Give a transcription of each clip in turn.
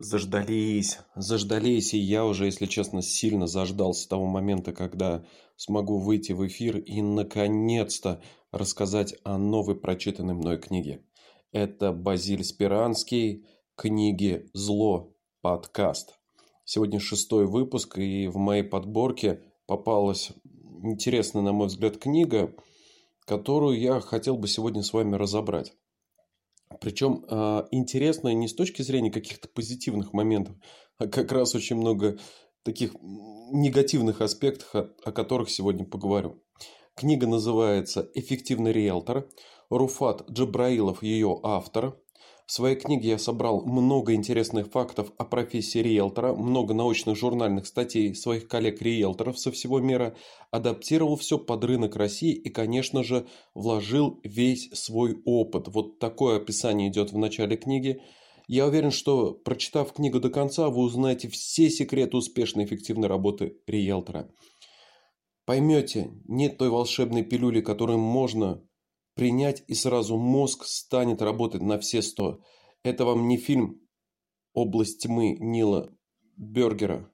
Заждались, заждались, и я уже, если честно, сильно заждался того момента, когда смогу выйти в эфир и, наконец-то, рассказать о новой прочитанной мной книге. Это Базиль Спиранский, книги «Зло», подкаст. Сегодня шестой выпуск, и в моей подборке попалась интересная, на мой взгляд, книга, которую я хотел бы сегодня с вами разобрать. Причем э, интересно не с точки зрения каких-то позитивных моментов, а как раз очень много таких негативных аспектов, о которых сегодня поговорю. Книга называется «Эффективный риэлтор». Руфат Джабраилов ее автор. В своей книге я собрал много интересных фактов о профессии риэлтора, много научных журнальных статей своих коллег-риэлторов со всего мира, адаптировал все под рынок России и, конечно же, вложил весь свой опыт. Вот такое описание идет в начале книги. Я уверен, что, прочитав книгу до конца, вы узнаете все секреты успешной и эффективной работы риэлтора. Поймете, нет той волшебной пилюли, которую можно принять, и сразу мозг станет работать на все сто. Это вам не фильм «Область тьмы» Нила Бергера.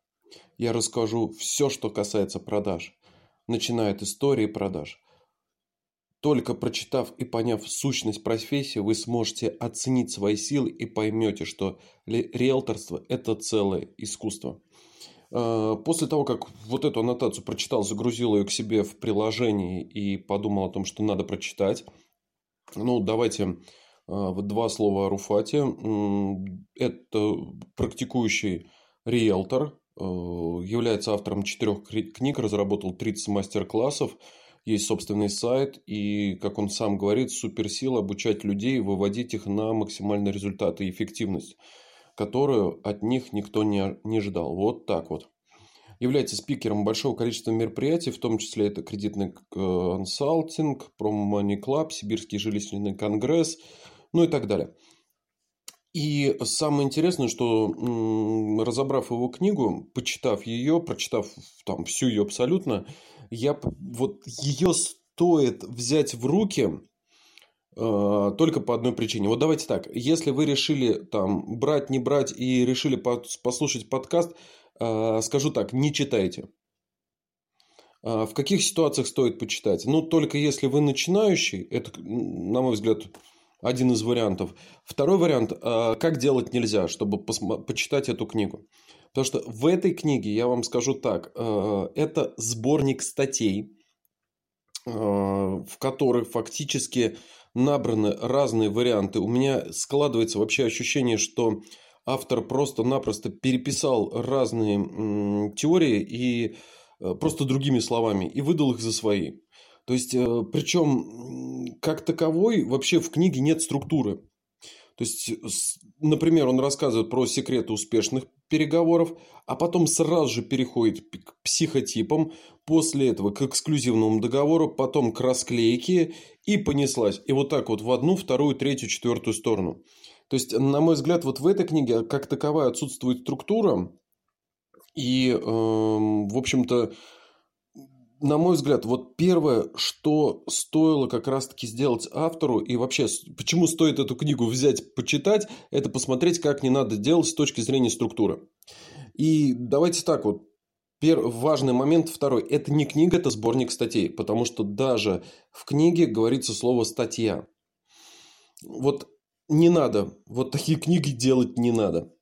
Я расскажу все, что касается продаж, начиная от истории продаж. Только прочитав и поняв сущность профессии, вы сможете оценить свои силы и поймете, что риэлторство – это целое искусство. А, после того, как вот эту аннотацию прочитал, загрузил ее к себе в приложение и подумал о том, что надо прочитать. Ну, давайте а, два слова о Руфате. Это практикующий риэлтор, а, является автором четырех книг, разработал 30 мастер-классов, есть собственный сайт и, как он сам говорит, суперсила обучать людей, выводить их на максимальный результат и эффективность которую от них никто не, не ждал. Вот так вот. Является спикером большого количества мероприятий, в том числе это кредитный консалтинг, Promo Money Club, Сибирский жилищный конгресс, ну и так далее. И самое интересное, что разобрав его книгу, почитав ее, прочитав там всю ее абсолютно, я вот ее стоит взять в руки Э, только по одной причине. Вот давайте так, если вы решили там брать, не брать и решили послушать подкаст, э, скажу так, не читайте. Э, в каких ситуациях стоит почитать? Ну, только если вы начинающий, это, на мой взгляд, один из вариантов. Второй вариант, как делать нельзя, чтобы почитать эту книгу. Потому что в этой книге, я вам скажу так, это сборник статей, в которых фактически набраны разные варианты. У меня складывается вообще ощущение, что автор просто-напросто переписал разные теории и э, просто другими словами и выдал их за свои. То есть, э, причем как таковой вообще в книге нет структуры. То есть, например, он рассказывает про секреты успешных переговоров, а потом сразу же переходит к психотипам, после этого к эксклюзивному договору, потом к расклейке и понеслась. И вот так вот в одну, вторую, третью, четвертую сторону. То есть, на мой взгляд, вот в этой книге как таковая отсутствует структура. И, э, в общем-то, на мой взгляд, вот первое, что стоило как раз-таки сделать автору, и вообще, почему стоит эту книгу взять, почитать, это посмотреть, как не надо делать с точки зрения структуры. И давайте так вот, Первый важный момент второй. Это не книга, это сборник статей. Потому что даже в книге говорится слово «статья». Вот не надо. Вот такие книги делать не надо.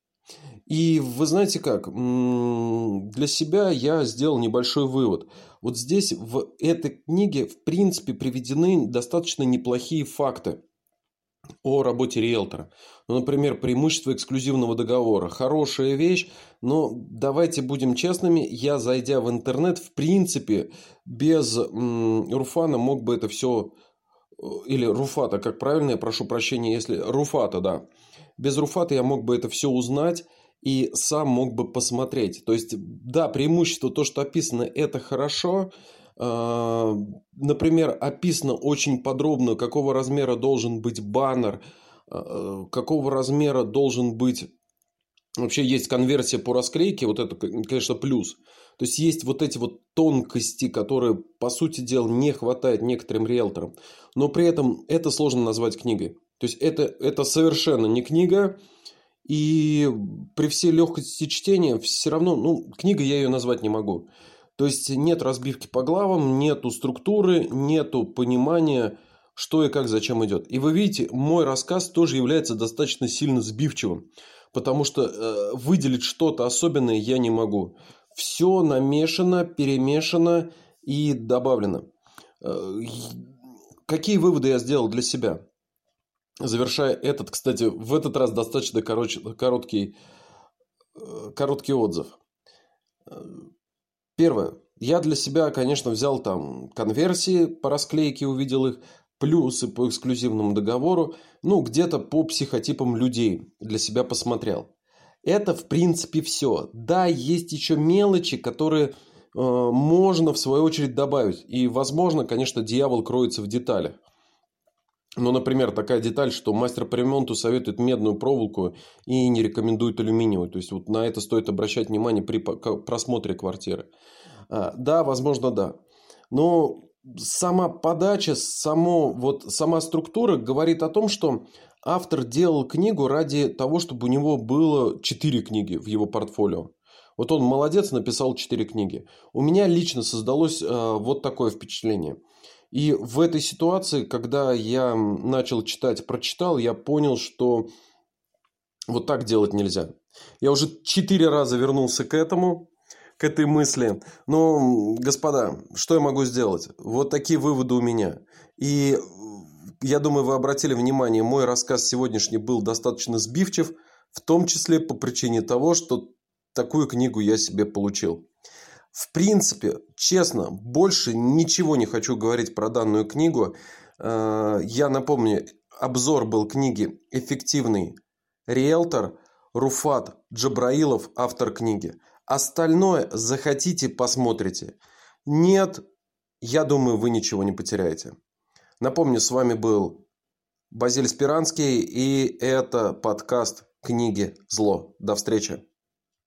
И вы знаете как, для себя я сделал небольшой вывод. Вот здесь в этой книге в принципе приведены достаточно неплохие факты о работе риэлтора. Ну, например, преимущество эксклюзивного договора. Хорошая вещь, но давайте будем честными, я, зайдя в интернет, в принципе, без м, Руфана мог бы это все... Или Руфата, как правильно, я прошу прощения, если... Руфата, да. Без Руфата я мог бы это все узнать и сам мог бы посмотреть. То есть, да, преимущество, то, что описано, это хорошо. А, например, описано очень подробно, какого размера должен быть баннер, а, какого размера должен быть... Вообще есть конверсия по расклейке, вот это, конечно, плюс. То есть есть вот эти вот тонкости, которые, по сути дела, не хватает некоторым риэлторам. Но при этом это сложно назвать книгой. То есть это, это совершенно не книга, И при всей легкости чтения все равно, ну, книга я ее назвать не могу. То есть нет разбивки по главам, нету структуры, нету понимания, что и как, зачем идет. И вы видите, мой рассказ тоже является достаточно сильно сбивчивым, потому что э, выделить что-то особенное я не могу. Все намешано, перемешано и добавлено. Э, какие выводы я сделал для себя? Завершая этот, кстати, в этот раз достаточно короче, короткий, э, короткий отзыв. Э, первое. Я для себя, конечно, взял там конверсии по расклейке, увидел их, плюсы по эксклюзивному договору, ну, где-то по психотипам людей для себя посмотрел. Это, в принципе, все. Да, есть еще мелочи, которые э, можно, в свою очередь, добавить. И, возможно, конечно, дьявол кроется в деталях. Ну, например, такая деталь, что мастер по ремонту советует медную проволоку и не рекомендует алюминиевую. То есть, вот на это стоит обращать внимание при просмотре квартиры. А, да, возможно, да. Но сама подача, само, вот, сама структура говорит о том, что автор делал книгу ради того, чтобы у него было четыре книги в его портфолио. Вот он молодец, написал четыре книги. У меня лично создалось э, вот такое впечатление – и в этой ситуации, когда я начал читать, прочитал, я понял, что вот так делать нельзя. Я уже четыре раза вернулся к этому, к этой мысли. Но, господа, что я могу сделать? Вот такие выводы у меня. И я думаю, вы обратили внимание, мой рассказ сегодняшний был достаточно сбивчив, в том числе по причине того, что такую книгу я себе получил. В принципе, честно, больше ничего не хочу говорить про данную книгу. Э, я напомню, обзор был книги «Эффективный риэлтор» Руфат Джабраилов, автор книги. Остальное захотите, посмотрите. Нет, я думаю, вы ничего не потеряете. Напомню, с вами был Базиль Спиранский, и это подкаст «Книги. Зло». До встречи.